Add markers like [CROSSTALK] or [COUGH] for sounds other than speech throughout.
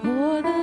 For the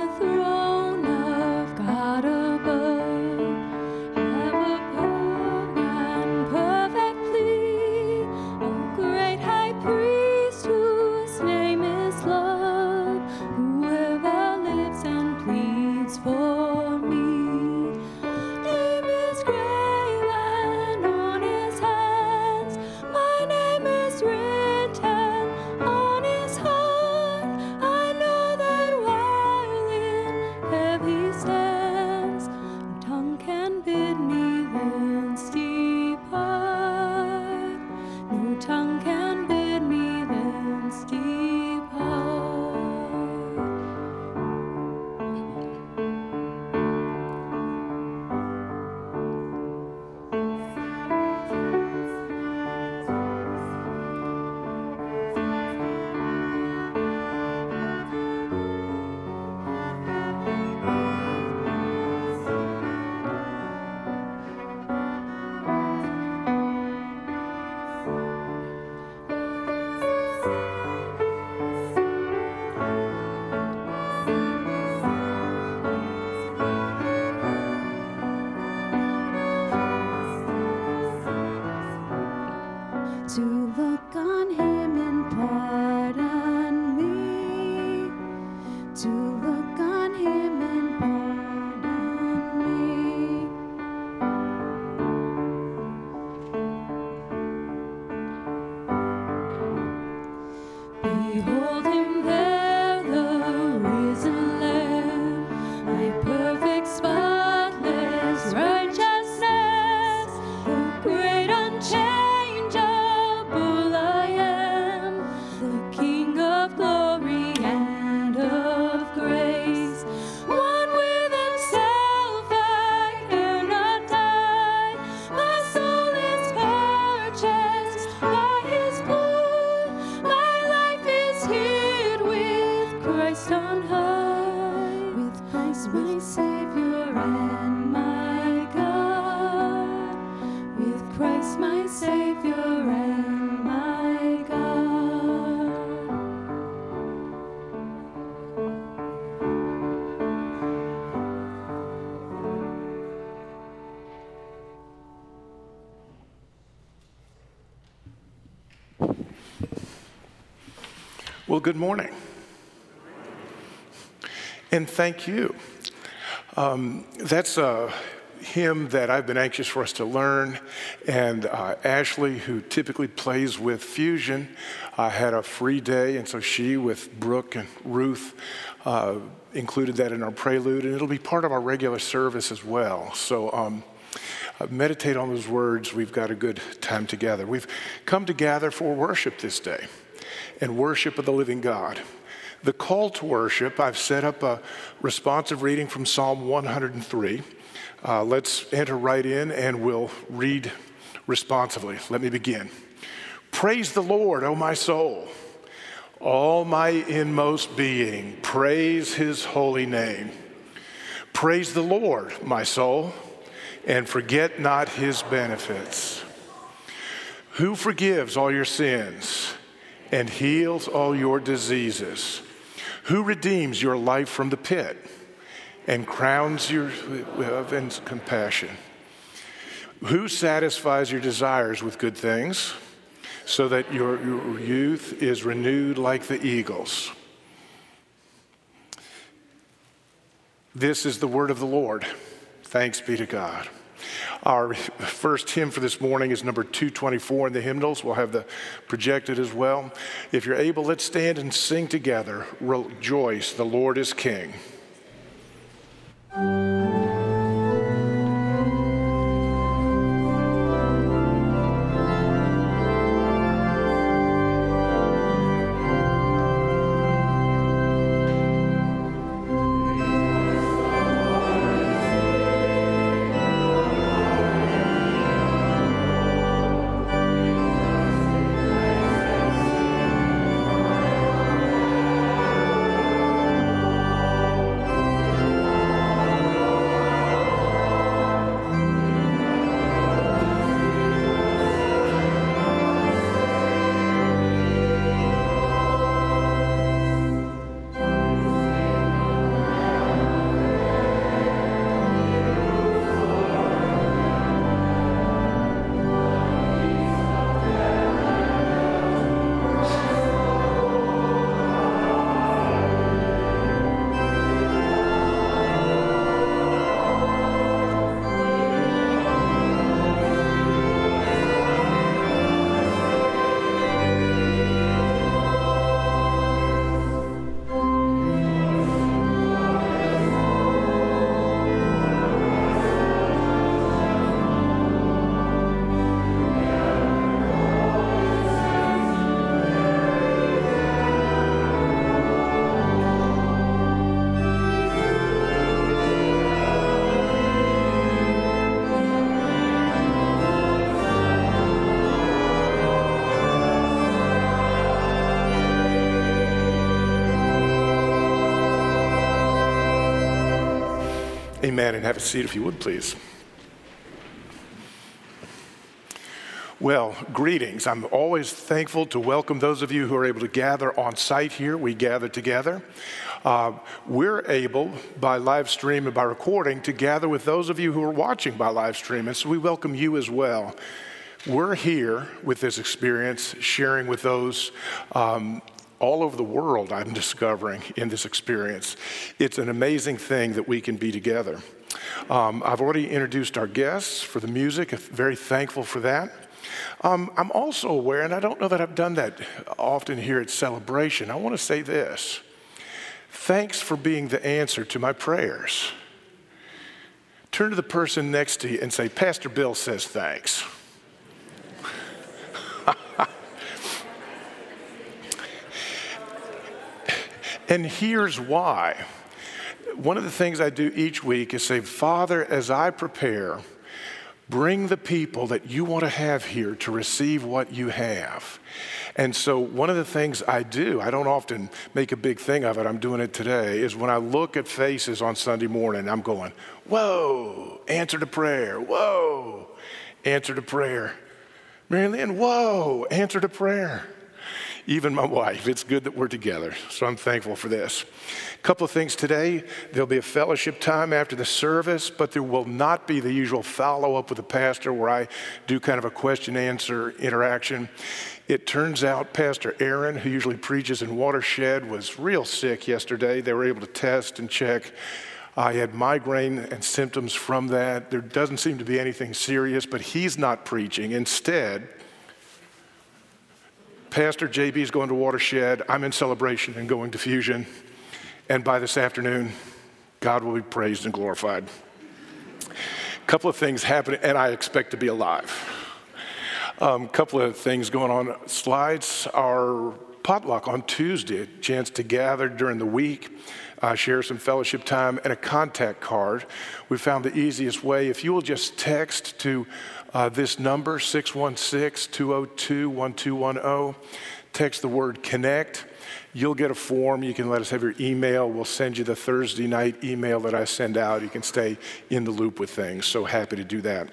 Well, good morning. And thank you. Um, that's a hymn that I've been anxious for us to learn. And uh, Ashley, who typically plays with Fusion, uh, had a free day. And so she, with Brooke and Ruth, uh, included that in our prelude. And it'll be part of our regular service as well. So, um, uh, meditate on those words. We've got a good time together. We've come together for worship this day and worship of the living God. The call to worship, I've set up a responsive reading from Psalm 103. Uh, let's enter right in and we'll read responsively. Let me begin. Praise the Lord, O my soul. All my inmost being, praise his holy name. Praise the Lord, my soul, and forget not his benefits. Who forgives all your sins and heals all your diseases? Who redeems your life from the pit and crowns you with love and compassion? Who satisfies your desires with good things so that your, your youth is renewed like the eagles? This is the word of the Lord. Thanks be to God. Our first hymn for this morning is number 224 in the hymnals. We'll have the projected as well. If you're able, let's stand and sing together. Rejoice, the Lord is King. Amen. And have a seat if you would, please. Well, greetings. I'm always thankful to welcome those of you who are able to gather on site here. We gather together. Uh, we're able, by live stream and by recording, to gather with those of you who are watching by live stream. And so we welcome you as well. We're here with this experience, sharing with those um, all over the world, I'm discovering in this experience. It's an amazing thing that we can be together. Um, I've already introduced our guests for the music, very thankful for that. Um, I'm also aware, and I don't know that I've done that often here at Celebration, I want to say this. Thanks for being the answer to my prayers. Turn to the person next to you and say, Pastor Bill says thanks. And here's why. One of the things I do each week is say, Father, as I prepare, bring the people that you want to have here to receive what you have. And so, one of the things I do, I don't often make a big thing of it, I'm doing it today, is when I look at faces on Sunday morning, I'm going, Whoa, answer to prayer, whoa, answer to prayer. Mary Lynn, whoa, answered a prayer. Even my [LAUGHS] wife. It's good that we're together. So I'm thankful for this. A couple of things today. There'll be a fellowship time after the service, but there will not be the usual follow up with the pastor where I do kind of a question answer interaction. It turns out Pastor Aaron, who usually preaches in Watershed, was real sick yesterday. They were able to test and check. I had migraine and symptoms from that. There doesn't seem to be anything serious, but he's not preaching. Instead, Pastor JB is going to Watershed. I'm in celebration and going to Fusion. And by this afternoon, God will be praised and glorified. A couple of things happening, and I expect to be alive. A um, couple of things going on. Slides are potluck on Tuesday, chance to gather during the week, uh, share some fellowship time, and a contact card. We found the easiest way if you will just text to uh, this number, 616 202 1210, text the word connect. You'll get a form. You can let us have your email. We'll send you the Thursday night email that I send out. You can stay in the loop with things. So happy to do that.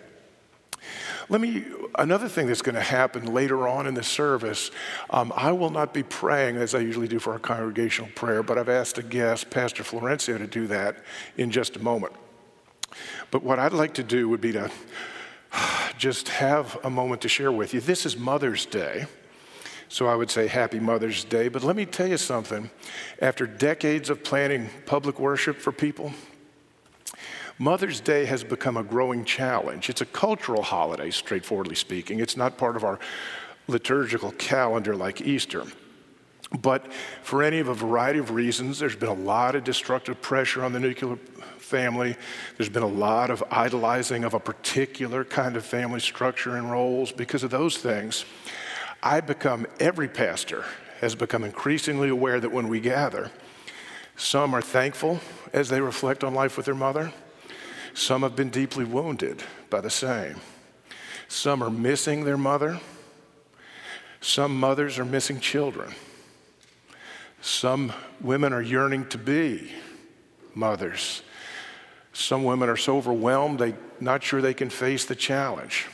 Let me, another thing that's going to happen later on in the service, um, I will not be praying as I usually do for our congregational prayer, but I've asked a guest, Pastor Florencio, to do that in just a moment. But what I'd like to do would be to just have a moment to share with you. This is Mother's Day. So I would say Happy Mother's Day. But let me tell you something. After decades of planning public worship for people, Mother's Day has become a growing challenge. It's a cultural holiday, straightforwardly speaking. It's not part of our liturgical calendar like Easter. But for any of a variety of reasons, there's been a lot of destructive pressure on the nuclear family. There's been a lot of idolizing of a particular kind of family structure and roles. Because of those things, I become, every pastor has become increasingly aware that when we gather, some are thankful as they reflect on life with their mother. Some have been deeply wounded by the same. Some are missing their mother. Some mothers are missing children. Some women are yearning to be mothers. Some women are so overwhelmed they're not sure they can face the challenge.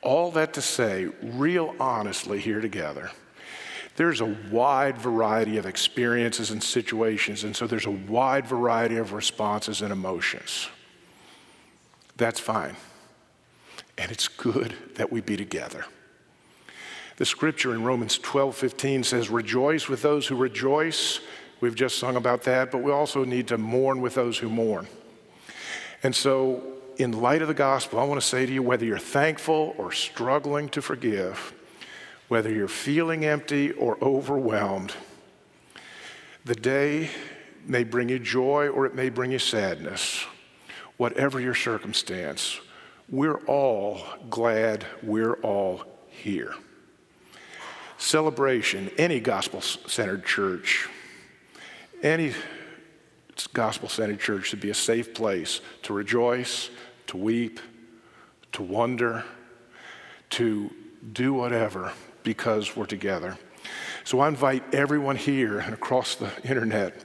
All that to say, real honestly here together, there's a wide variety of experiences and situations, and so there's a wide variety of responses and emotions that's fine. And it's good that we be together. The scripture in Romans 12 15 says, Rejoice with those who rejoice. We've just sung about that, but we also need to mourn with those who mourn. And so, in light of the gospel, I want to say to you whether you're thankful or struggling to forgive, whether you're feeling empty or overwhelmed, the day may bring you joy or it may bring you sadness whatever your circumstance, we're all glad we're all here. Celebration, any gospel centered church, any gospel centered church should be a safe place to rejoice, to weep, to wonder, to do whatever because we're together. So I invite everyone here and across the internet.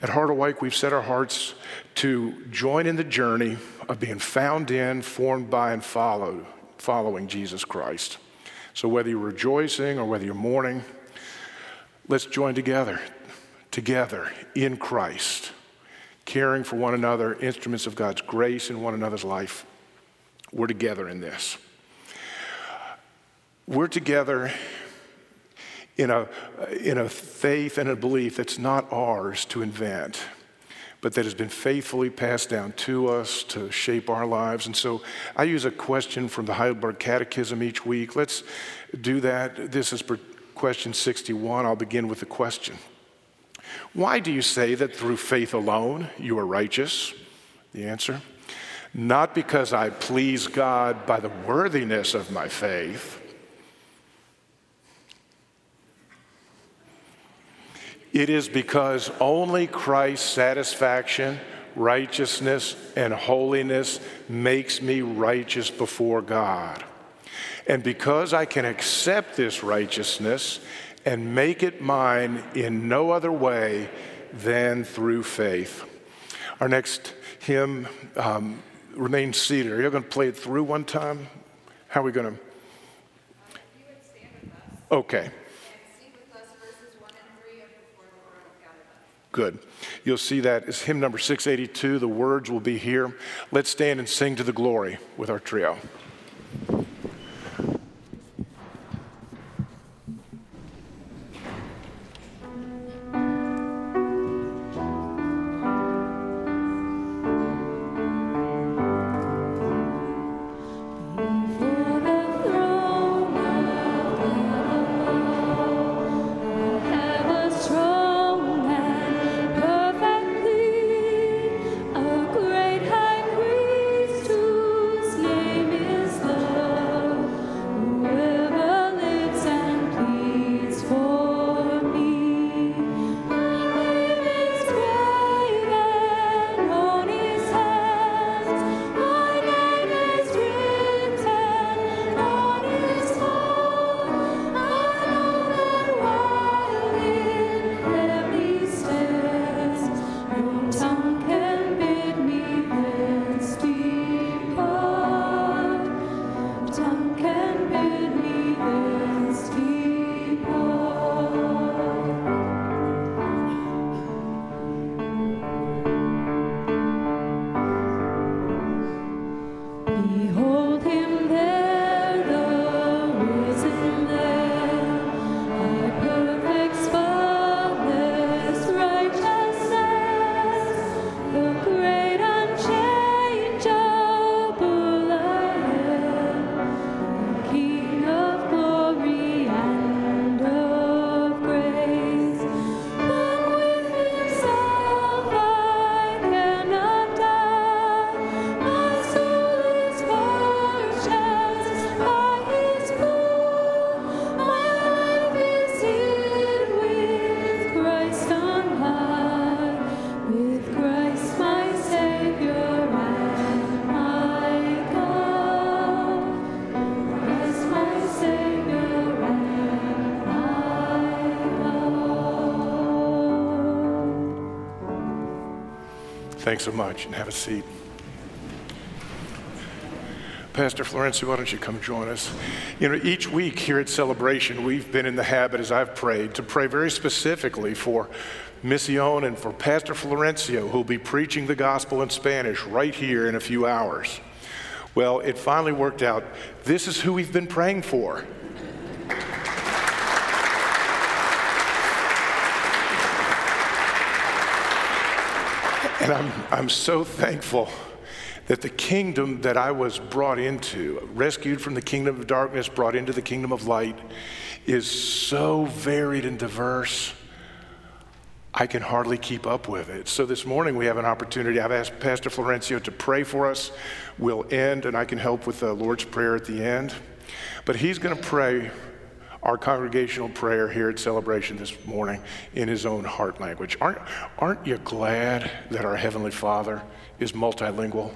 At Heart Awake, we've set our hearts to join in the journey of being found in, formed by, and followed, following Jesus Christ. So whether you're rejoicing or whether you're mourning, let's join together, together in Christ, caring for one another, instruments of God's grace in one another's life. We're together in this. We're together in a, in a faith and a belief that's not ours to invent but that has been faithfully passed down to us to shape our lives. And so I use a question from the Heidelberg Catechism each week. Let's do that. This is question 61. I'll begin with the question Why do you say that through faith alone you are righteous? The answer Not because I please God by the worthiness of my faith It is because only Christ's satisfaction, righteousness, and holiness makes me righteous before God. And because I can accept this righteousness and make it mine in no other way than through faith. Our next hymn, um, remain seated. Are you going to play it through one time? How are we going to? Okay, with us verses 1 and 3 of Before the Throne of God above. good. You'll see that as hymn number 682. The words will be here. Let's stand and sing to the glory with our trio. Thanks so much and have a seat. Pastor Florencio, why don't you come join us? You know, each week here at Celebration, we've been in the habit, as I've prayed, to pray very specifically for Mission and for Pastor Florencio, who'll be preaching the gospel in Spanish right here in a few hours. Well, it finally worked out. This is who we've been praying for. I'm, I'm so thankful that the kingdom that I was brought into, rescued from the kingdom of darkness, brought into the kingdom of light, is so varied and diverse. I can hardly keep up with it. So this morning we have an opportunity. I've asked Pastor Florencio to pray for us. We'll end, and I can help with the Lord's Prayer at the end. But he's going to pray our congregational prayer here at Celebration this morning in his own heart language. Aren't, aren't you glad that our Heavenly Father is multilingual?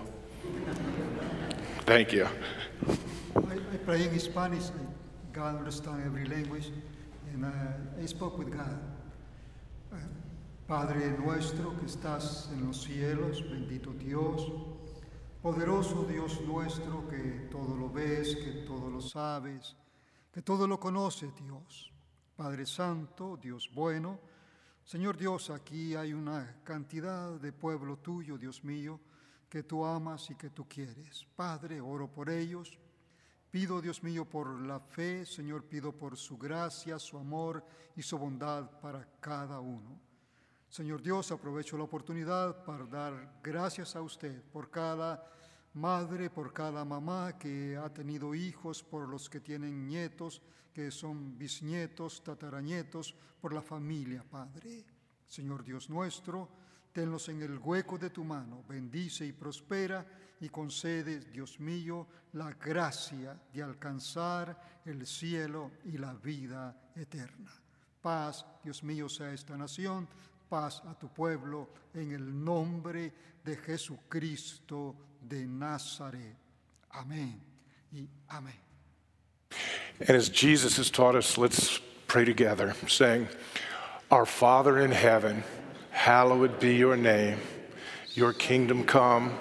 Thank you. I, I pray in Spanish. God understands every language, and uh, I spoke with God. Uh, Padre nuestro que estás en los cielos, bendito Dios, poderoso Dios nuestro que todo lo ves, que todo lo sabes, que todo lo conoce Dios. Padre Santo, Dios bueno, Señor Dios, aquí hay una cantidad de pueblo tuyo, Dios mío, que tú amas y que tú quieres. Padre, oro por ellos. Pido, Dios mío, por la fe, Señor, pido por su gracia, su amor y su bondad para cada uno. Señor Dios, aprovecho la oportunidad para dar gracias a usted por cada madre, por cada mamá que ha tenido hijos, por los que tienen nietos, que son bisnietos, tataranietos, por la familia, Padre. Señor Dios nuestro, tenlos en el hueco de tu mano, bendice y prospera y concede, Dios mío, la gracia de alcanzar el cielo y la vida eterna. Paz, Dios mío, sea esta nación, paz a tu pueblo, en el nombre de Jesucristo de Nazaret. Amén y amén. And as Jesus has taught us, let's pray together, saying, Our Father in heaven, hallowed be your name. Your kingdom come,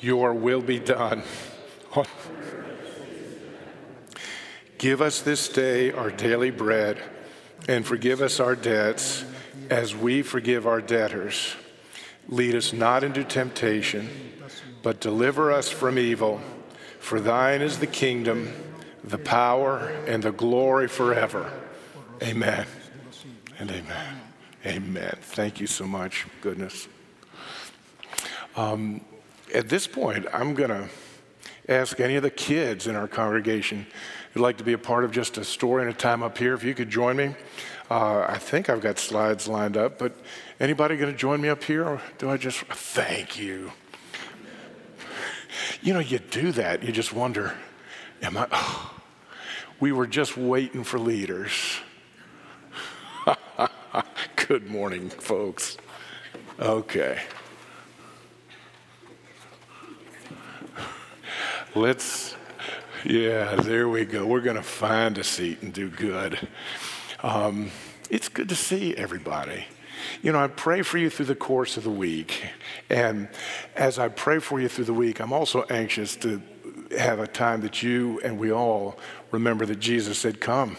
your will be done. Give us this day our daily bread, and forgive us our debts as we forgive our debtors. Lead us not into temptation, but deliver us from evil. For thine is the kingdom, the power, and the glory forever. Amen and amen. Amen. Thank you so much. Goodness. Um, at this point, I'm going to ask any of the kids in our congregation who'd like to be a part of just a story and a time up here, if you could join me. Uh, I think I've got slides lined up, but anybody going to join me up here? Or do I just thank you? You know, you do that, you just wonder, am I? Oh, we were just waiting for leaders. [LAUGHS] Good morning, folks. Okay. Let's, yeah, there we go. We're going to find a seat and do good. Um, it's good to see everybody. You know, I pray for you through the course of the week. And as I pray for you through the week, I'm also anxious to have a time that you and we all remember that Jesus said, Come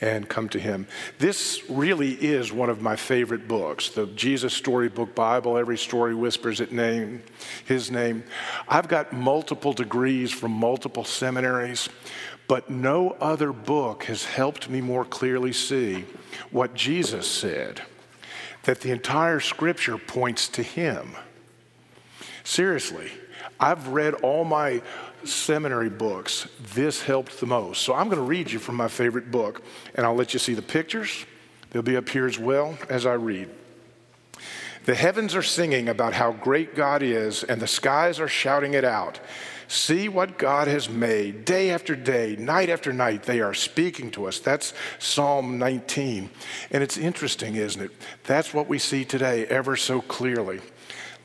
and come to him. This really is one of my favorite books, the Jesus Storybook Bible. Every story whispers its name, his name. I've got multiple degrees from multiple seminaries, but no other book has helped me more clearly see what Jesus said that the entire scripture points to him. Seriously, I've read all my seminary books, this helped the most. So I'm going to read you from my favorite book, and I'll let you see the pictures. They'll be up here as well as I read. The heavens are singing about how great God is, and the skies are shouting it out. See what God has made. Day after day, night after night, they are speaking to us. That's Psalm 19. And it's interesting, isn't it? That's what we see today ever so clearly.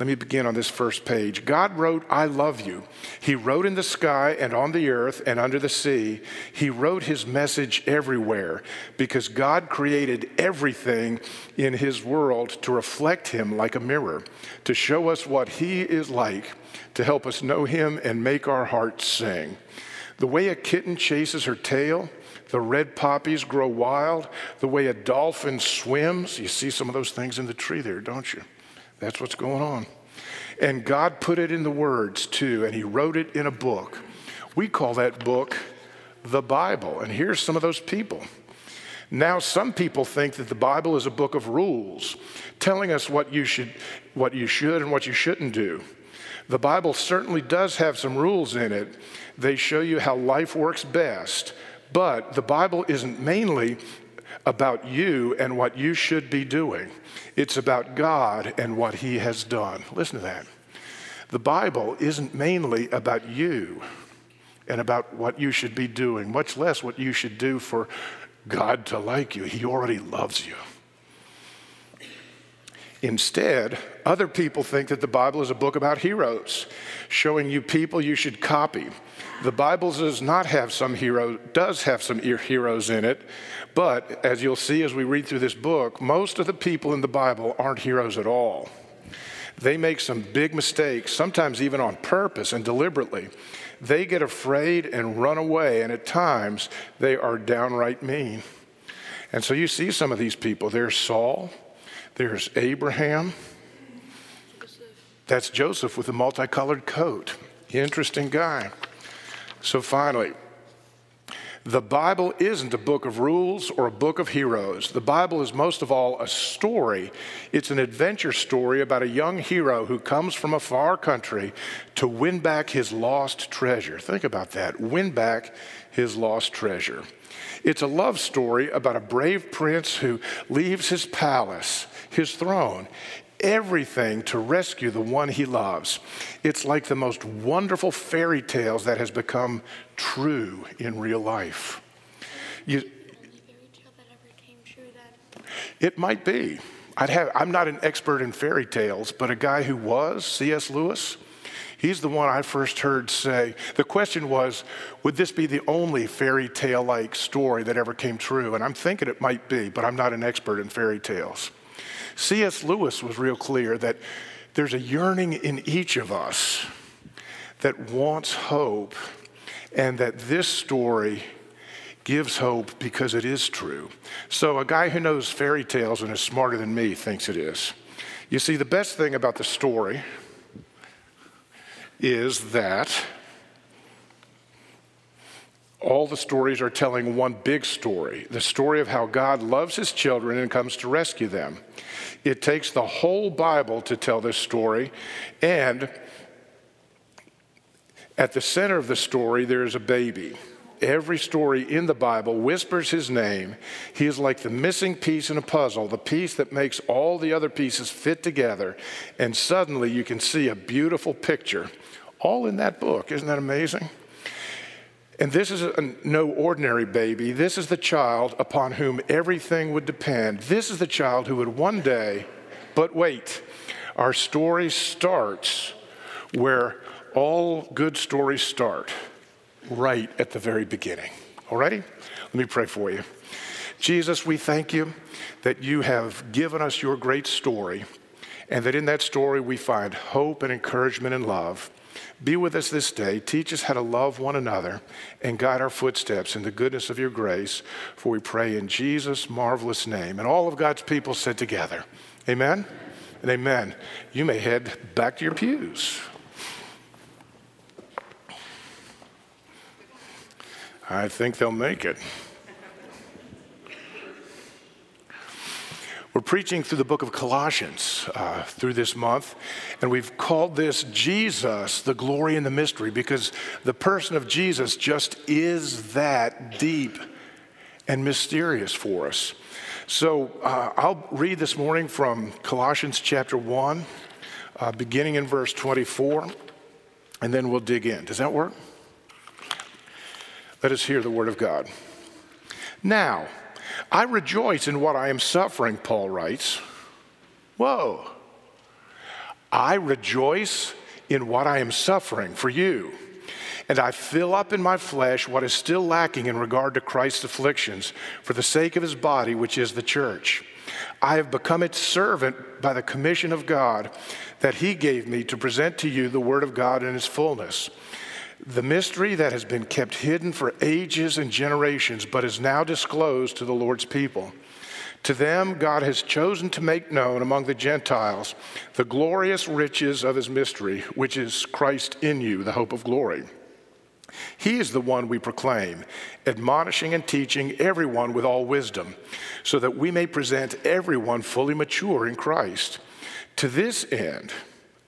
Let me begin on this first page. God wrote, I love you. He wrote in the sky and on the earth and under the sea. He wrote his message everywhere because God created everything in his world to reflect him like a mirror, to show us what he is like, to help us know him and make our hearts sing. The way a kitten chases her tail, the red poppies grow wild, the way a dolphin swims. You see some of those things in the tree there, don't you? That's what's going on. And God put it in the words too, and He wrote it in a book. We call that book the Bible. And here's some of those people. Now, some people think that the Bible is a book of rules, telling us what you should, what you should and what you shouldn't do. The Bible certainly does have some rules in it. They show you how life works best. But the Bible isn't mainly about you and what you should be doing. It's about God and what He has done. Listen to that. The Bible isn't mainly about you and about what you should be doing, much less what you should do for God to like you. He already loves you. Instead, other people think that the Bible is a book about heroes, showing you people you should copy. The Bible does not have some hero, does have some heroes in it, but as you'll see as we read through this book, most of the people in the Bible aren't heroes at all. They make some big mistakes, sometimes even on purpose and deliberately. They get afraid and run away, and at times they are downright mean. And so you see some of these people. There's Saul, there's Abraham. That's Joseph with a multicolored coat. Interesting guy. So finally, the Bible isn't a book of rules or a book of heroes. The Bible is most of all a story. It's an adventure story about a young hero who comes from a far country to win back his lost treasure. Think about that win back his lost treasure. It's a love story about a brave prince who leaves his palace, his throne, everything to rescue the one he loves. It's like the most wonderful fairy tales that has become true in real life. You, it might be. I'd have, I'm not an expert in fairy tales, but a guy who was, C.S. Lewis, He's the one I first heard say. The question was, would this be the only fairy tale like story that ever came true? And I'm thinking it might be, but I'm not an expert in fairy tales. C.S. Lewis was real clear that there's a yearning in each of us that wants hope, and that this story gives hope because it is true. So, a guy who knows fairy tales and is smarter than me thinks it is. You see, the best thing about the story is that all the stories are telling one big story the story of how God loves his children and comes to rescue them. It takes the whole Bible to tell this story, and at the center of the story, there is a baby. Every story in the Bible whispers his name. He is like the missing piece in a puzzle, the piece that makes all the other pieces fit together. And suddenly you can see a beautiful picture, all in that book. Isn't that amazing? And this is a, no ordinary baby. This is the child upon whom everything would depend. This is the child who would one day, but wait, our story starts where all good stories start right at the very beginning. Alrighty? Let me pray for you. Jesus, we thank you that you have given us your great story and that in that story we find hope and encouragement and love. Be with us this day. Teach us how to love one another and guide our footsteps in the goodness of your grace. For we pray in Jesus' marvelous name. And all of God's people said together, Amen and amen. You may head back to your pews. I think they'll make it. We're preaching through the book of Colossians uh, through this month, and we've called this Jesus, the glory and the mystery, because the person of Jesus just is that deep and mysterious for us. So uh, I'll read this morning from Colossians chapter 1, uh, beginning in verse 24, and then we'll dig in. Does that work? Let us hear the word of God. Now, I rejoice in what I am suffering, Paul writes. Whoa. I rejoice in what I am suffering for you. And I fill up in my flesh what is still lacking in regard to Christ's afflictions for the sake of his body, which is the church. I have become its servant by the commission of God that he gave me to present to you the word of God in its fullness the mystery that has been kept hidden for ages and generations, but is now disclosed to the Lord's people. To them, God has chosen to make known among the Gentiles the glorious riches of his mystery, which is Christ in you, the hope of glory. He is the one we proclaim, admonishing and teaching everyone with all wisdom, so that we may present everyone fully mature in Christ. To this end,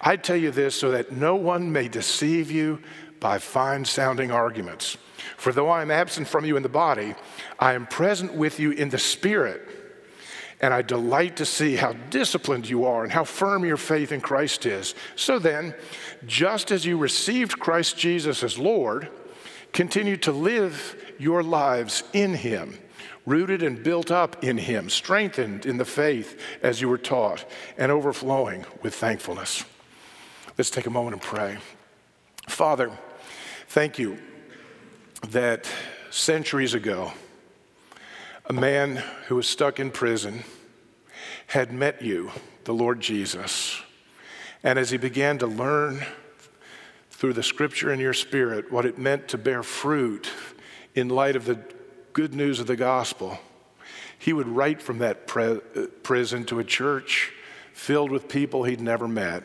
I tell you this so that no one may deceive you by fine sounding arguments. For though I am absent from you in the body, I am present with you in the spirit. And I delight to see how disciplined you are and how firm your faith in Christ is. So then, just as you received Christ Jesus as Lord, continue to live your lives in him rooted and built up in Him, strengthened in the faith as you were taught, and overflowing with thankfulness. Let's take a moment and pray. Father, thank you that centuries ago, a man who was stuck in prison had met you, the Lord Jesus. And as he began to learn through the scripture and your spirit what it meant to bear fruit in light of the good news of the gospel, he would write from that pre- uh, prison to a church filled with people he'd never met.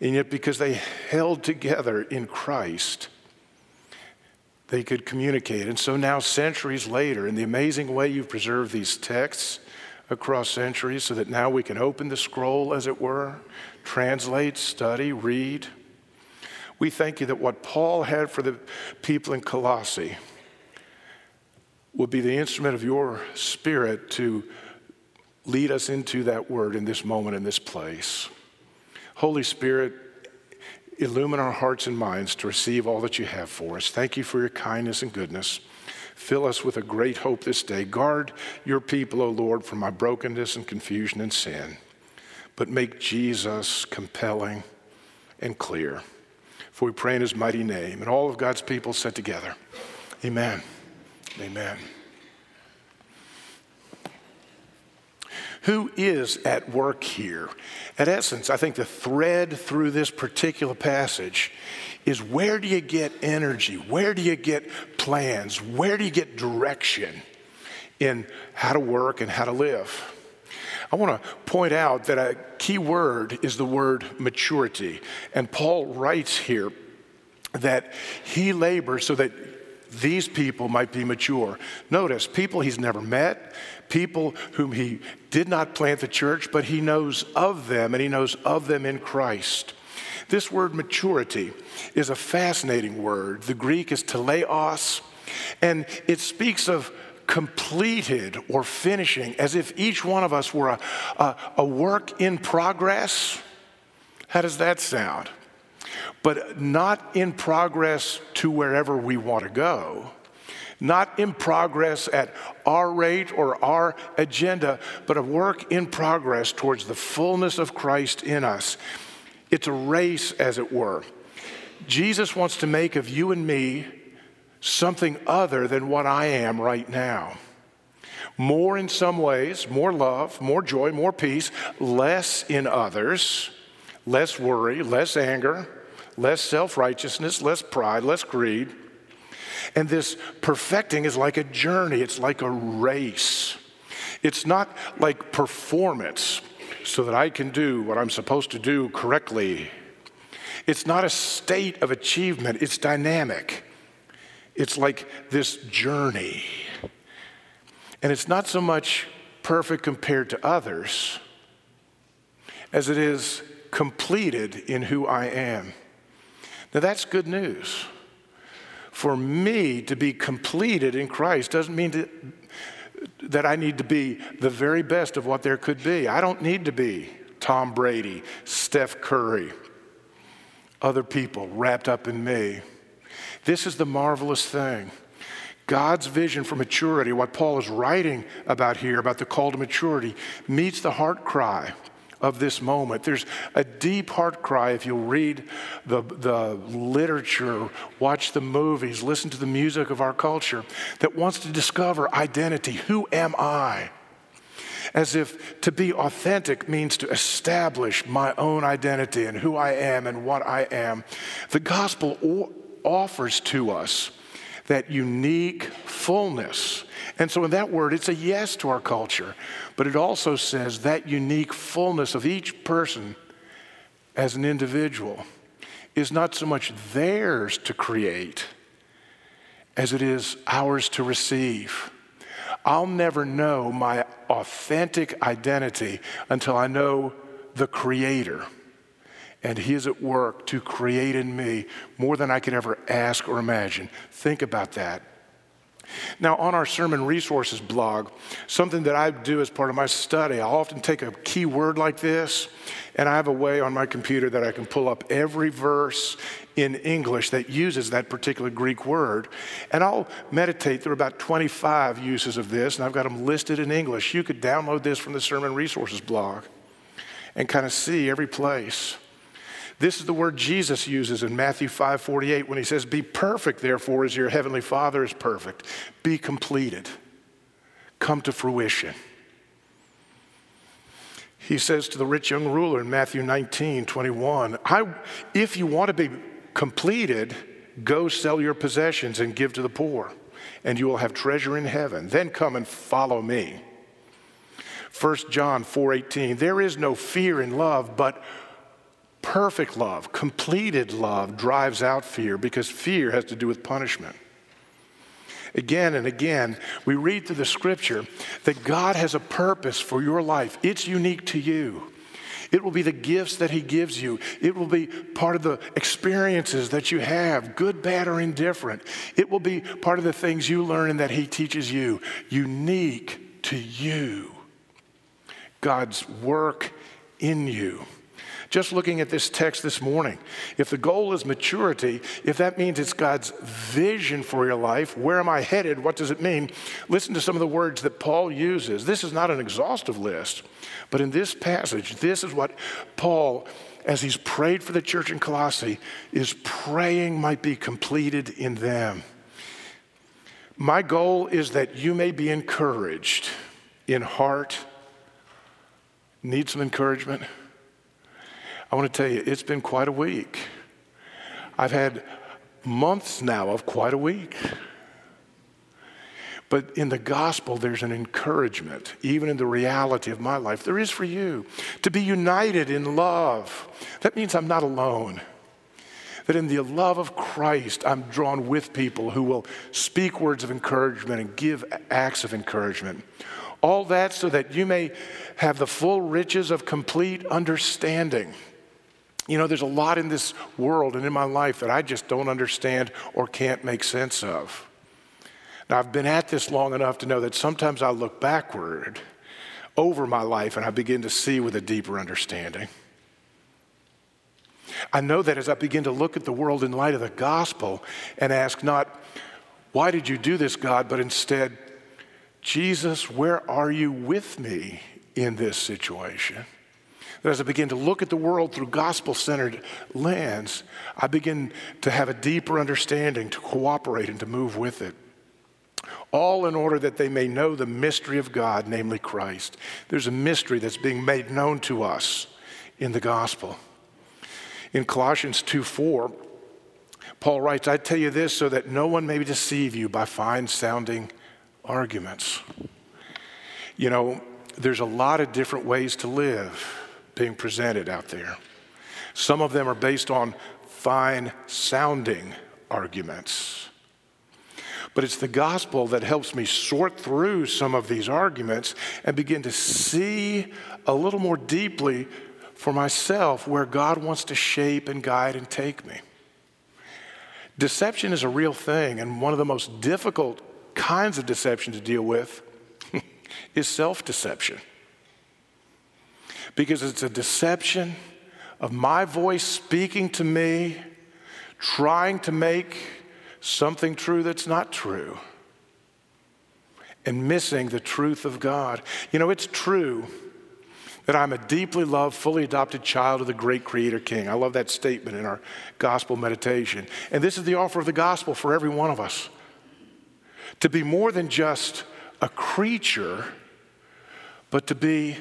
And yet, because they held together in Christ, they could communicate. And so now, centuries later, in the amazing way you've preserved these texts across centuries, so that now we can open the scroll, as it were, translate, study, read. We thank you that what Paul had for the people in Colossae will be the instrument of your spirit to lead us into that word in this moment, in this place. Holy Spirit, illumine our hearts and minds to receive all that you have for us. Thank you for your kindness and goodness. Fill us with a great hope this day. Guard your people, O Lord, from my brokenness and confusion and sin, but make Jesus compelling and clear. For we pray in his mighty name. And all of God's people said together, Amen. Amen. Who is at work here? At essence, I think the thread through this particular passage is where do you get energy? Where do you get plans? Where do you get direction in how to work and how to live? I want to point out that a key word is the word maturity. And Paul writes here that he labors so that these people might be mature. Notice, people he's never met, people whom he did not plant the church, but he knows of them and he knows of them in Christ. This word maturity is a fascinating word. The Greek is teleos, and it speaks of completed or finishing, as if each one of us were a, a, a work in progress. How does that sound? But not in progress to wherever we want to go, not in progress at our rate or our agenda, but a work in progress towards the fullness of Christ in us. It's a race, as it were. Jesus wants to make of you and me something other than what I am right now. More in some ways, more love, more joy, more peace, less in others, less worry, less anger, less self righteousness, less pride, less greed. And this perfecting is like a journey, it's like a race. It's not like performance so that I can do what I'm supposed to do correctly. It's not a state of achievement, it's dynamic. It's like this journey. And it's not so much perfect compared to others as it is completed in who I am. Now, that's good news. For me to be completed in Christ doesn't mean to, that I need to be the very best of what there could be. I don't need to be Tom Brady, Steph Curry, other people wrapped up in me. This is the marvelous thing. God's vision for maturity, what Paul is writing about here, about the call to maturity, meets the heart cry of this moment. There's a deep heart cry if you'll read the, the literature, watch the movies, listen to the music of our culture that wants to discover identity. Who am I? As if to be authentic means to establish my own identity and who I am and what I am. The gospel o- offers to us that unique fullness. And so, in that word, it's a yes to our culture, but it also says that unique fullness of each person as an individual is not so much theirs to create as it is ours to receive. I'll never know my authentic identity until I know the Creator and He is at work to create in me more than I could ever ask or imagine. Think about that. Now, on our sermon resources blog, something that I do as part of my study, I'll often take a key word like this, and I have a way on my computer that I can pull up every verse in English that uses that particular Greek word. And I'll meditate. Are about 25 uses of this, and I've got them listed in English. You could download this from the sermon resources blog and kind of see every place. This is the word Jesus uses in Matthew 5 48 when he says, Be perfect, therefore, as your heavenly Father is perfect. Be completed. Come to fruition. He says to the rich young ruler in Matthew 19 21, I, If you want to be completed, go sell your possessions and give to the poor, and you will have treasure in heaven. Then come and follow me. 1 John 4:18 There is no fear in love, but Perfect love, completed love drives out fear because fear has to do with punishment. Again and again, we read through the scripture that God has a purpose for your life. It's unique to you. It will be the gifts that He gives you. It will be part of the experiences that you have, good, bad, or indifferent. It will be part of the things you learn and that He teaches you, unique to you. God's work in you. Just looking at this text this morning, if the goal is maturity, if that means it's God's vision for your life, where am I headed? What does it mean? Listen to some of the words that Paul uses. This is not an exhaustive list, but in this passage, this is what Paul, as he's prayed for the church in Colossae, is praying might be completed in them. My goal is that you may be encouraged in heart. Need some encouragement? I want to tell you, it's been quite a week. I've had months now of quite a week. But in the gospel, there's an encouragement, even in the reality of my life. There is for you to be united in love. That means I'm not alone. That in the love of Christ, I'm drawn with people who will speak words of encouragement and give acts of encouragement. All that so that you may have the full riches of complete understanding. You know, there's a lot in this world and in my life that I just don't understand or can't make sense of. Now, I've been at this long enough to know that sometimes I look backward over my life and I begin to see with a deeper understanding. I know that as I begin to look at the world in light of the gospel and ask not, why did you do this, God, but instead, Jesus, where are you with me in this situation? That as I begin to look at the world through gospel centered lens, I begin to have a deeper understanding, to cooperate, and to move with it. All in order that they may know the mystery of God, namely Christ. There's a mystery that's being made known to us in the gospel. In Colossians 2 4, Paul writes, I tell you this so that no one may deceive you by fine sounding arguments. You know, there's a lot of different ways to live being presented out there. Some of them are based on fine sounding arguments. But it's the gospel that helps me sort through some of these arguments and begin to see a little more deeply for myself where God wants to shape and guide and take me. Deception is a real thing, and one of the most difficult kinds of deception to deal with [LAUGHS] is self deception because it's a deception of my voice speaking to me, trying to make something true that's not true, and missing the truth of God. You know, it's true that I'm a deeply loved, fully adopted child of the great Creator King. I love that statement in our gospel meditation. And this is the offer of the gospel for every one of us to be more than just a creature, but to be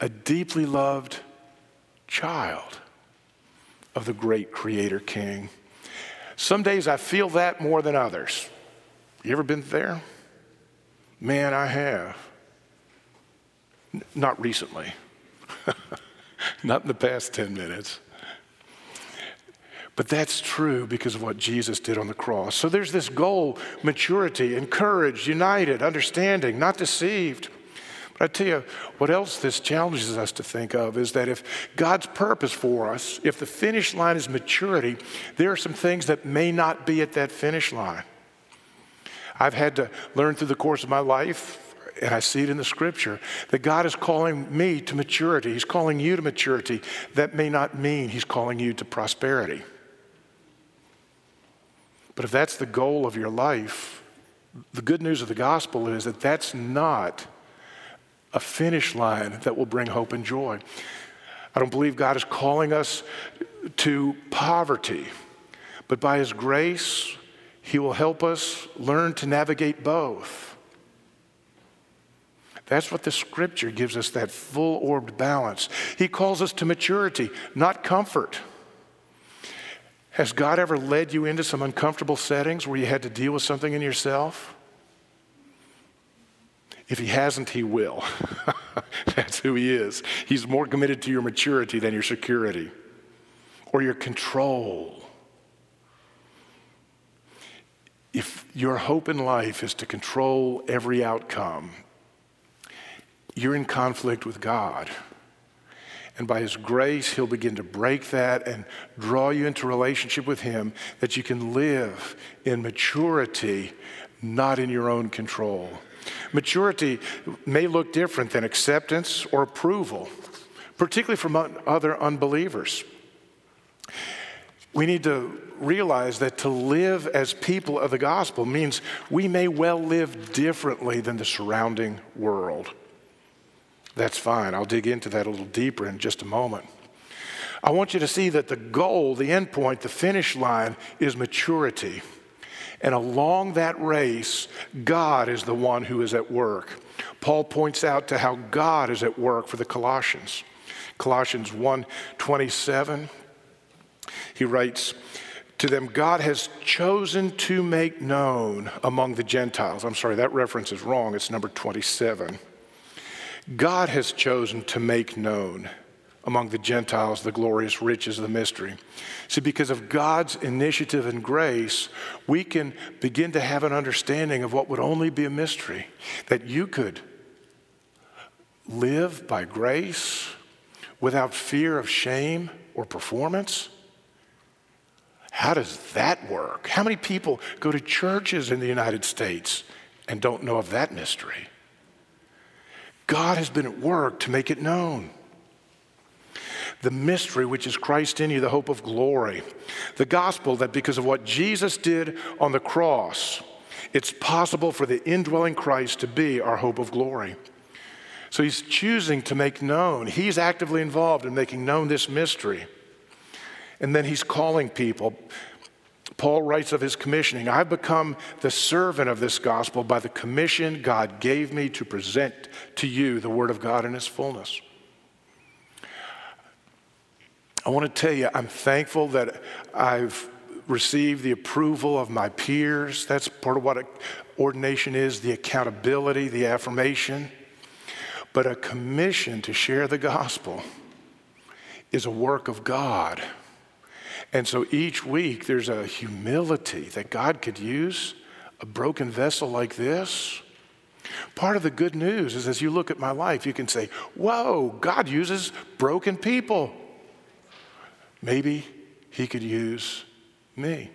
a deeply loved child of the great Creator King. Some days I feel that more than others. You ever been there? Man, I have. N- not recently, [LAUGHS] not in the past 10 minutes. But that's true because of what Jesus did on the cross. So there's this goal maturity, encouraged, united, understanding, not deceived. I tell you, what else this challenges us to think of is that if God's purpose for us, if the finish line is maturity, there are some things that may not be at that finish line. I've had to learn through the course of my life, and I see it in the scripture, that God is calling me to maturity. He's calling you to maturity. That may not mean He's calling you to prosperity. But if that's the goal of your life, the good news of the gospel is that that's not a finish line that will bring hope and joy. I don't believe God is calling us to poverty, but by His grace, He will help us learn to navigate both. That's what the scripture gives us that full orbed balance. He calls us to maturity, not comfort. Has God ever led you into some uncomfortable settings where you had to deal with something in yourself? If he hasn't, he will. [LAUGHS] That's who he is. He's more committed to your maturity than your security or your control. If your hope in life is to control every outcome, you're in conflict with God. And by His grace, He'll begin to break that and draw you into relationship with Him that you can live in maturity, not in your own control. Maturity may look different than acceptance or approval, particularly from other unbelievers. We need to realize that to live as people of the gospel means we may well live differently than the surrounding world. That's fine. I'll dig into that a little deeper in just a moment. I want you to see that the goal, the end point, the finish line is maturity. And along that race, God is the one who is at work. Paul points out to how God is at work for the Colossians. Colossians 1:27 he writes to them God has chosen to make known among the Gentiles. I'm sorry, that reference is wrong. It's number 27. God has chosen to make known among the Gentiles the glorious riches of the mystery. See, because of God's initiative and grace, we can begin to have an understanding of what would only be a mystery that you could live by grace without fear of shame or performance. How does that work? How many people go to churches in the United States and don't know of that mystery? God has been at work to make it known. The mystery, which is Christ in you, the hope of glory. The gospel that because of what Jesus did on the cross, it's possible for the indwelling Christ to be our hope of glory. So he's choosing to make known, he's actively involved in making known this mystery. And then he's calling people. Paul writes of his commissioning I've become the servant of this gospel by the commission God gave me to present to you the word of God in its fullness. I want to tell you, I'm thankful that I've received the approval of my peers. That's part of what ordination is the accountability, the affirmation. But a commission to share the gospel is a work of God. And so each week there's a humility that God could use a broken vessel like this. Part of the good news is as you look at my life, you can say, Whoa, God uses broken people. Maybe He could use me.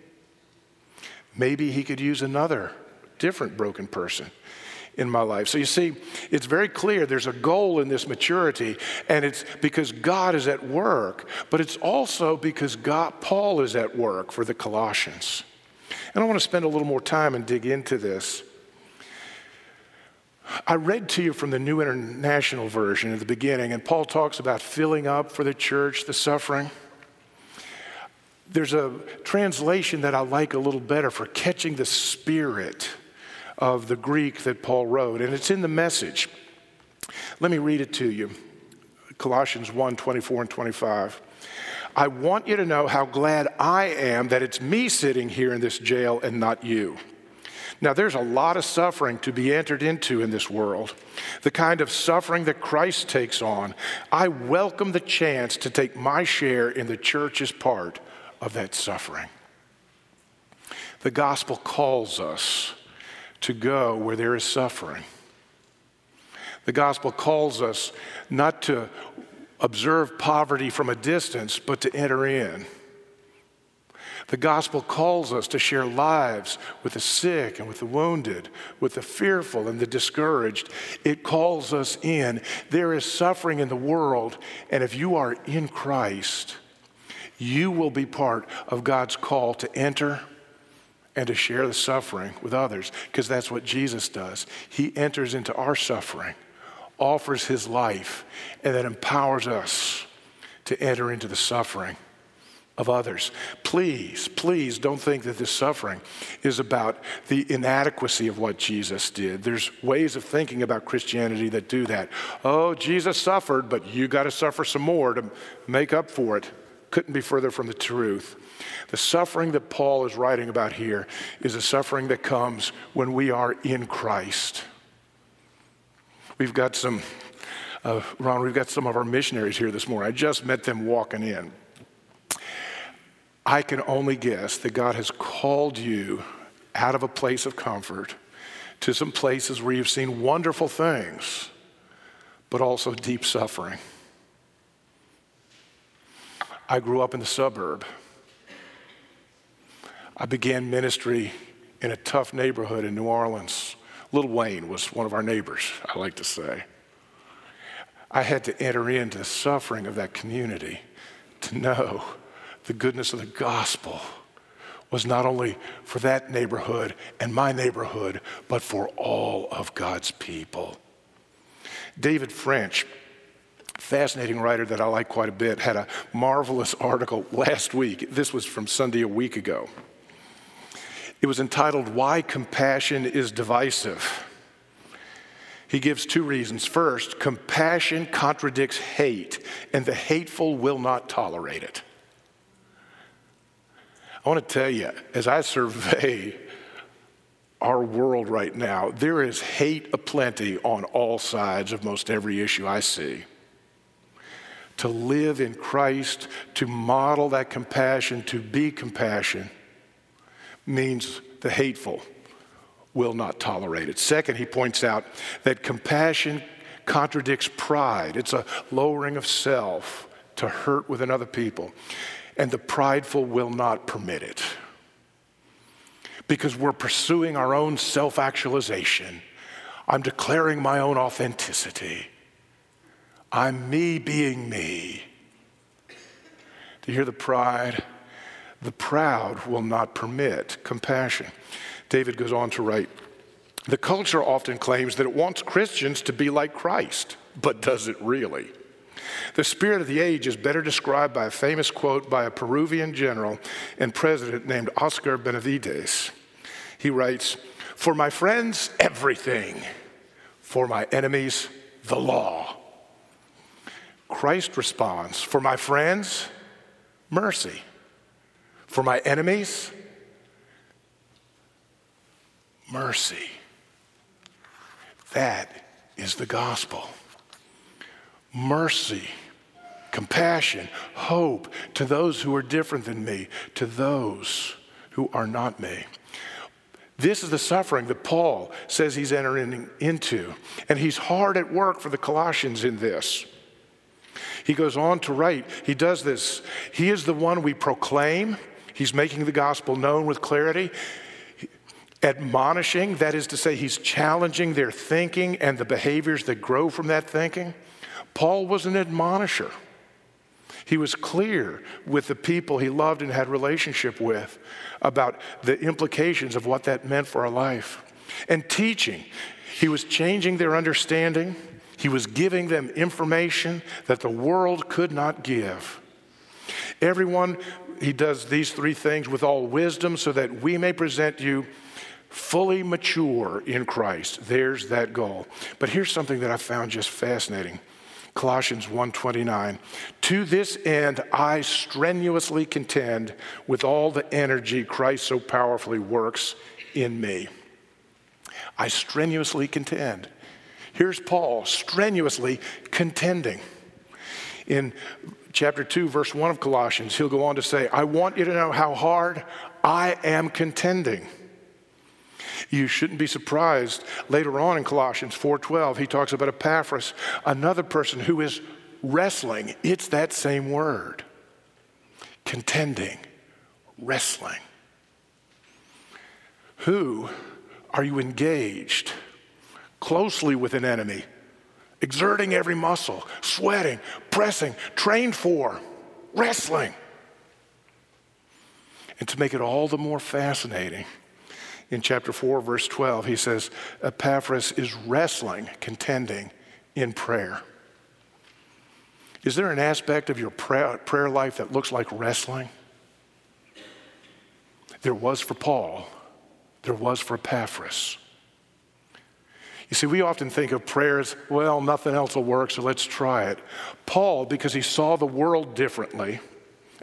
Maybe He could use another different broken person in my life. So you see, it's very clear there's a goal in this maturity, and it's because God is at work, but it's also because God, Paul is at work for the Colossians. And I want to spend a little more time and dig into this. I read to you from the New International Version at the beginning, and Paul talks about filling up for the church, the suffering. There's a translation that I like a little better for catching the spirit of the Greek that Paul wrote, and it's in the message. Let me read it to you Colossians 1 24 and 25. I want you to know how glad I am that it's me sitting here in this jail and not you. Now, there's a lot of suffering to be entered into in this world, the kind of suffering that Christ takes on. I welcome the chance to take my share in the church's part of that suffering. The gospel calls us to go where there is suffering. The gospel calls us not to observe poverty from a distance, but to enter in. The gospel calls us to share lives with the sick and with the wounded, with the fearful and the discouraged. It calls us in. There is suffering in the world, and if you are in Christ, you will be part of God's call to enter and to share the suffering with others, because that's what Jesus does. He enters into our suffering, offers his life, and then empowers us to enter into the suffering of others. Please, please don't think that this suffering is about the inadequacy of what Jesus did. There's ways of thinking about Christianity that do that. Oh, Jesus suffered, but you got to suffer some more to make up for it. Couldn't be further from the truth. The suffering that Paul is writing about here is a suffering that comes when we are in Christ. We've got some, uh, Ron, we've got some of our missionaries here this morning. I just met them walking in. I can only guess that God has called you out of a place of comfort to some places where you've seen wonderful things, but also deep suffering. I grew up in the suburb. I began ministry in a tough neighborhood in New Orleans. Lil Wayne was one of our neighbors, I like to say. I had to enter into the suffering of that community to know the goodness of the gospel was not only for that neighborhood and my neighborhood, but for all of God's people. David French, fascinating writer that I like quite a bit, had a marvelous [LAUGHS] article last week. This was from Sunday a week ago. It was entitled, Why Compassion is Divisive. He gives two reasons. First, compassion contradicts hate, and the hateful will not tolerate it. I want to tell you, as I survey [LAUGHS] our world right now, there is hate aplenty on all sides of most every issue I see. To live in Christ, to model that compassion, to be compassion, means the hateful will not tolerate it. Second, he points out that compassion contradicts pride, it's a lowering of self to hurt with another people and the prideful will not permit it. Because we're pursuing our own self actualization. I'm declaring my own authenticity. I'm me being me. You hear the pride? The proud will not permit compassion. David goes on to write The culture often claims that it wants Christians to be like Christ, but does it really? The spirit of the age is better described by a famous quote by a Peruvian general and president named Oscar Benavides. He writes, For my friends, everything. For my enemies, the law. Christ responds, For my friends, mercy. For my enemies, mercy. That is the gospel mercy, compassion, hope to those who are different than me, to those who are not me. This is the suffering that Paul says he's entering into. And he's hard at work for the Colossians in this. He goes on to write, he does this. He is the one we proclaim. He's making the gospel known with clarity, admonishing, that is to say, he's challenging their thinking and the behaviors that grow from that thinking. Paul was an admonisher. He was clear with the people he loved and had relationship with about the implications of what that meant for our life. And teaching, he was changing their understanding. He was giving them information that the world could not give. Everyone, he does these three things with all wisdom so that we may present you fully mature in Christ. There's that goal. But here's something that I found just fascinating. Colossians 1:29. To this end I strenuously contend with all the energy Christ so powerfully works in me. I strenuously contend. Here's Paul strenuously contending. In chapter 2 verse 1 of Colossians, he'll go on to say, "I want you to know how hard I am contending." You shouldn't be surprised. Later on in Colossians 4:12, he talks about Epaphras, another person who is wrestling. It's that same word. Contending, wrestling. Who are you engaged closely with an enemy? Exerting every muscle, sweating, pressing, trained for, wrestling. And to make it all the more fascinating, in chapter 4, verse 12, he says, Epaphras is wrestling, contending in prayer. Is there an aspect of your prayer, life that looks like wrestling? There was for Paul, there was for Epaphras. You see, we often think of prayers, well, nothing else will work, so let's try it. Paul, because he saw the world differently,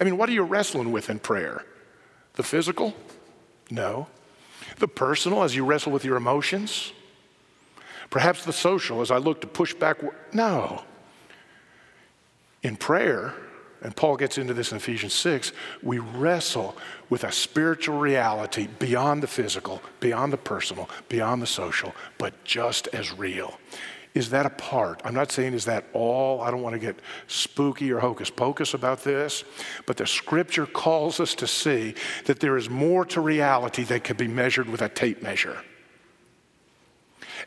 I mean, what are you wrestling with in prayer? The physical? No. The personal, as you wrestle with your emotions. Perhaps the social, as I look to push back. No. In prayer, and Paul gets into this in Ephesians 6, we wrestle with a spiritual reality beyond the physical, beyond the personal, beyond the social, but just as real. Is that a part? I'm not saying is that all. I don't want to get spooky or hocus pocus about this, but the scripture calls us to see that there is more to reality that can be measured with a tape measure.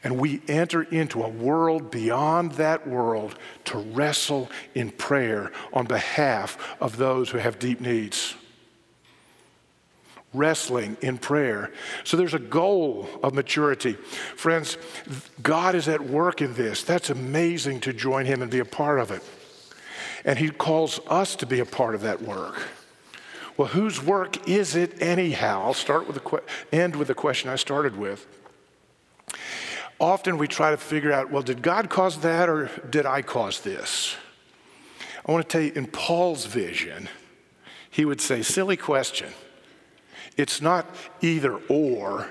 And we enter into a world beyond that world to wrestle in prayer on behalf of those who have deep needs. Wrestling in prayer. So there's a goal of maturity. Friends, God is at work in this. That's amazing to join Him and be a part of it. And He calls us to be a part of that work. Well, whose work is it anyhow? I'll start with the que- end with the question I started with. Often we try to figure out, well, did God cause that or did I cause this? I want to tell you, in Paul's vision, he would say, silly question. It's not either or,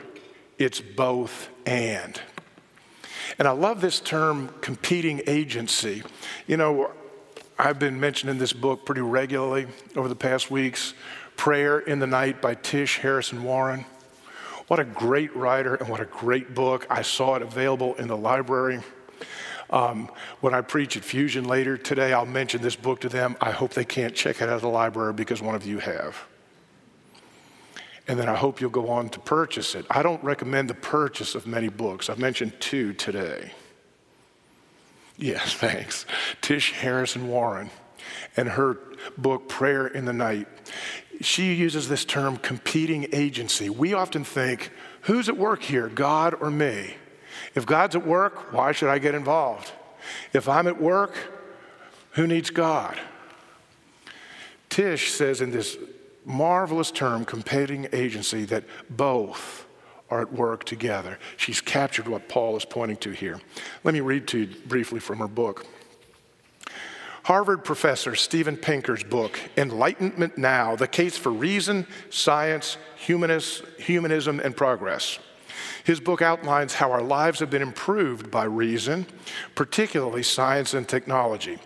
it's both and. And I love this term, competing agency. You know, I've been mentioning this book pretty regularly over the past weeks Prayer in the Night by Tish Harrison Warren. What a great writer and what a great book. I saw it available in the library. Um, when I preach at Fusion later today, I'll mention this book to them. I hope they can't check it out of the library because one of you have. And then I hope you'll go on to purchase it. I don't recommend the purchase of many books. I've mentioned two today. Yes, [LAUGHS] thanks. Tish Harrison Warren and her book, Prayer in the Night. She uses this term competing agency. We often think, who's at work here, God or me? If God's at work, why should I get involved? If I'm at work, who needs God? Tish says in this marvelous term, competing agency, that both are at work together. She's captured what Paul is pointing to here. Let me read to you briefly from her book. Harvard professor Steven Pinker's book, Enlightenment Now The Case for Reason, Science, Humanism, and Progress. His book outlines how our lives have been improved by reason, particularly science and technology.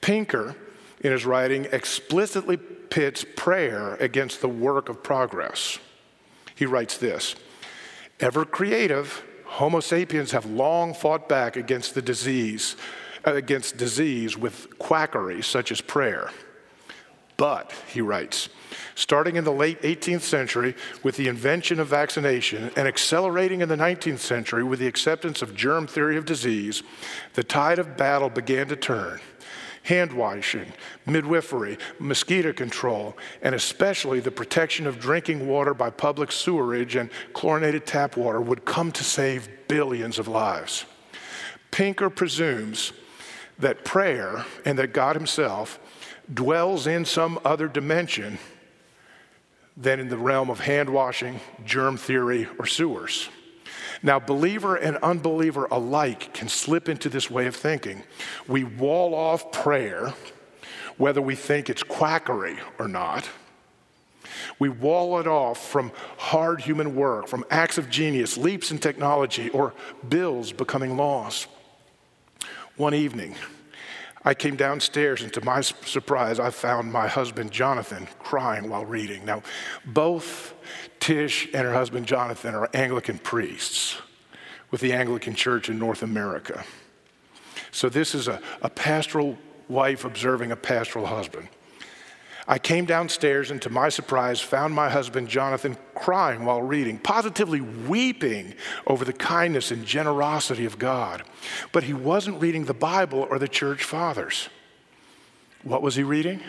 Pinker, in his writing, explicitly pits prayer against the work of progress. He writes this Ever creative, Homo sapiens have long fought back against the disease against disease with quackery such as prayer. But, he writes, starting in the late 18th century with the invention of vaccination and accelerating in the 19th century with the acceptance of germ theory of disease, the tide of battle began to turn. Hand washing, midwifery, mosquito control, and especially the protection of drinking water by public sewerage and chlorinated tap water would come to save billions of lives. Pinker presumes that prayer and that God Himself dwells in some other dimension than in the realm of hand washing, germ theory, or sewers. Now, believer and unbeliever alike can slip into this way of thinking. We wall off prayer, whether we think it's quackery or not. We wall it off from hard human work, from acts of genius, leaps in technology, or bills becoming laws. One evening, I came downstairs, and to my surprise, I found my husband Jonathan crying while reading. Now, both Tish and her husband Jonathan are Anglican priests with the Anglican Church in North America. So, this is a, a pastoral wife observing a pastoral husband. I came downstairs and, to my surprise, found my husband Jonathan crying while reading, positively weeping over the kindness and generosity of God. But he wasn't reading the Bible or the church fathers. What was he reading?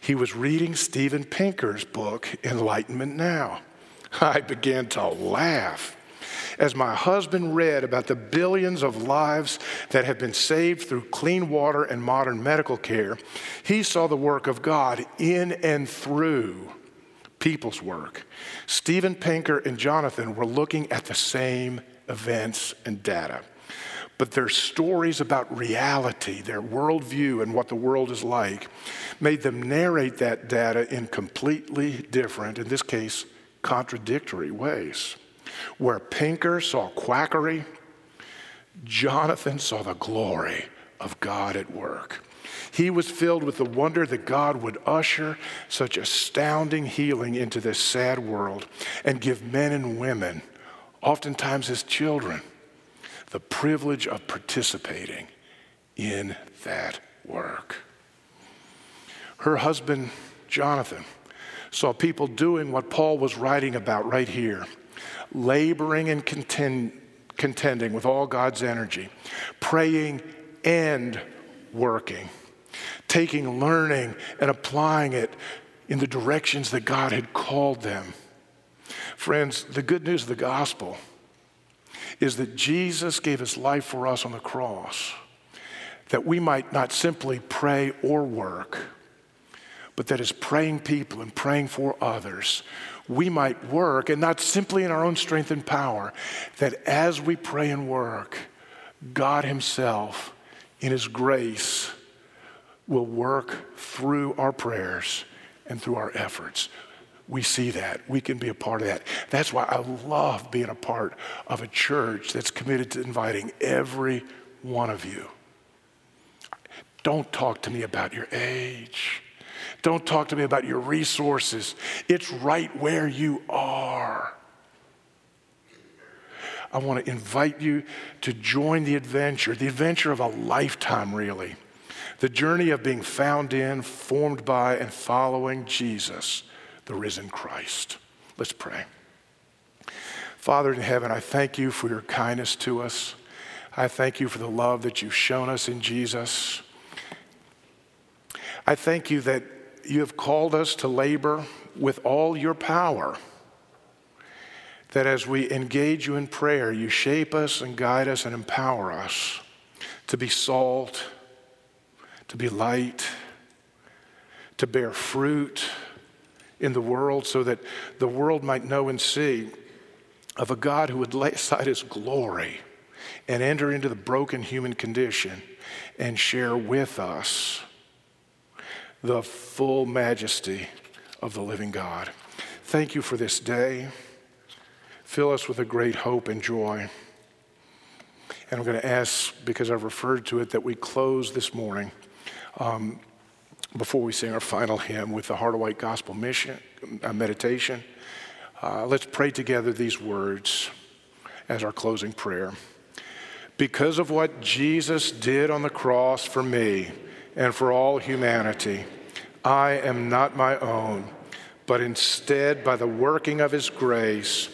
He was reading Steven Pinker's book, Enlightenment Now. [LAUGHS] I began to laugh as my husband read about the billions of lives that have been saved through clean water and modern medical care, he saw the work of God in and through people's work. Steven Pinker and Jonathan were looking at the same events and data. But their stories about reality, their worldview, and what the world is like made them narrate that data in completely different, in this case, contradictory ways. Where Pinker saw quackery, Jonathan saw the glory of God at work. He was filled with the wonder that God would usher such astounding healing into this sad world and give men and women, oftentimes as children, the privilege of participating in that work. Her husband, Jonathan, saw people doing what Paul was writing about right here laboring and contend, contending with all God's energy, praying and working, taking learning and applying it in the directions that God had called them. Friends, the good news of the gospel is that Jesus gave his life for us on the cross, that we might not simply pray or work, but that as praying people and praying for others, we might work, and not simply in our own strength and power, that as we pray and work, God Himself, in His grace, will work through our prayers and through our efforts. We see that. We can be a part of that. That's why I love being a part of a church that's committed to inviting every one of you. Don't talk to me about your age. Don't talk to me about your resources. It's right where you are. I want to invite you to join the adventure, the adventure of a lifetime, really. The journey of being found in, formed by, and following Jesus, the risen Christ. Let's pray. Father in heaven, I thank you for your kindness to us. I thank you for the love that you've shown us in Jesus. I thank you that you have called us to labor with all your power. That as we engage you in prayer, you shape us and guide us and empower us to be salt, to be light, to bear fruit in the world so that the world might know and see of a God who would lay aside his glory and enter into the broken human condition and share with us the full majesty of the living God. Thank you for this day. Fill us with a great hope and joy. And I'm going to ask, because I've referred to it, that we close this morning um, before we sing our final hymn with the Heart of White Gospel Mission uh, meditation. Uh, let's pray together these words as our closing prayer. Because of what Jesus did on the cross for me, and for all humanity. I am not my own, but instead, by the working of His grace,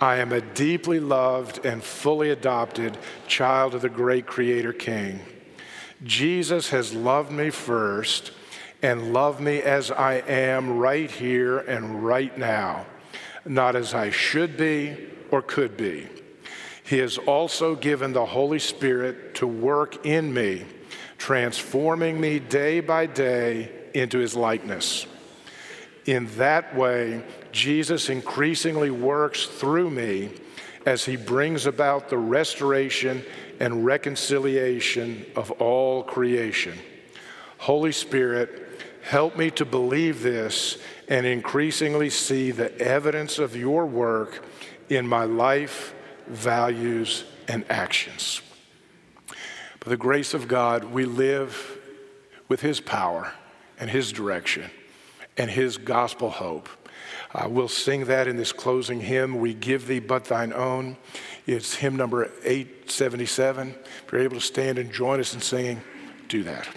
I am a deeply loved and fully adopted child of the great Creator King. Jesus has loved me first and loved me as I am right here and right now, not as I should be or could be. He has also given the Holy Spirit to work in me transforming me day by day into his likeness. In that way, Jesus increasingly works through me as he brings about the restoration and reconciliation of all creation. Holy Spirit, help me to believe this and increasingly see the evidence of your work in my life, values, and actions. By the grace of God, we live with His power and His direction and His gospel hope. Uh, we'll sing that in this closing hymn, We Give Thee But Thine Own. It's hymn number 877. If you're able to stand and join us in singing, do that.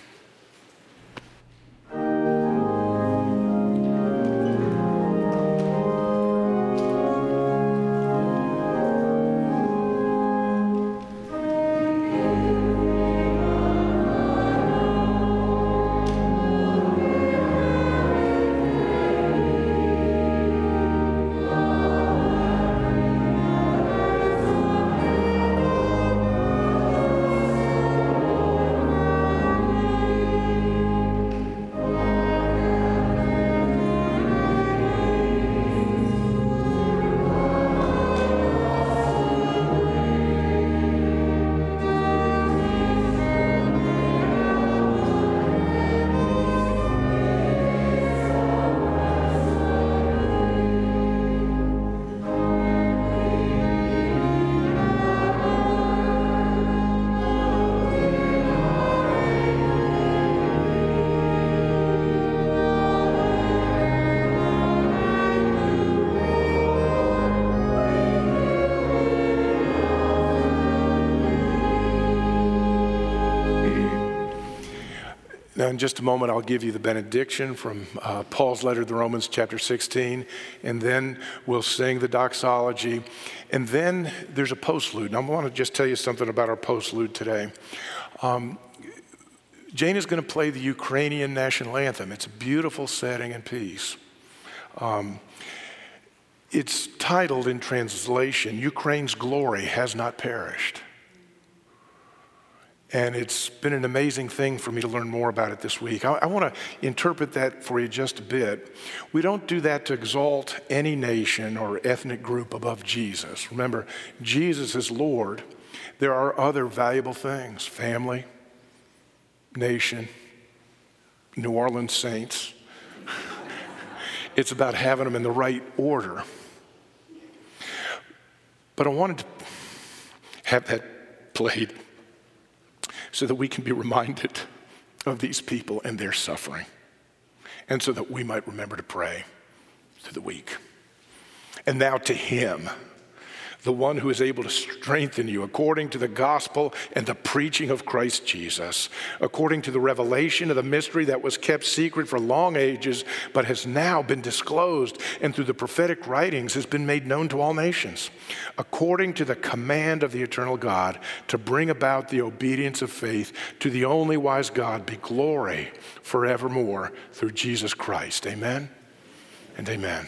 In just a moment, I'll give you the benediction from uh, Paul's letter to the Romans, chapter 16, and then we'll sing the doxology. And then there's a postlude. And I want to just tell you something about our postlude today. Um, Jane is going to play the Ukrainian national anthem. It's a beautiful setting and piece. Um, it's titled in translation, Ukraine's Glory Has Not Perished. And it's been an amazing thing for me to learn more about it this week. I, I want to interpret that for you just a bit. We don't do that to exalt any nation or ethnic group above Jesus. Remember, Jesus is Lord. There are other valuable things family, nation, New Orleans Saints. [LAUGHS] it's about having them in the right order. But I wanted to have that played so that we can be reminded of these people and their suffering, and so that we might remember to pray through the week. And now to Him the one who is able to strengthen you according to the gospel and the preaching of Christ Jesus, according to the revelation of the mystery that was kept secret for long ages, but has now been disclosed, and through the prophetic writings has been made known to all nations, according to the command of the eternal God, to bring about the obedience of faith to the only wise God, be glory forevermore through Jesus Christ. Amen and amen.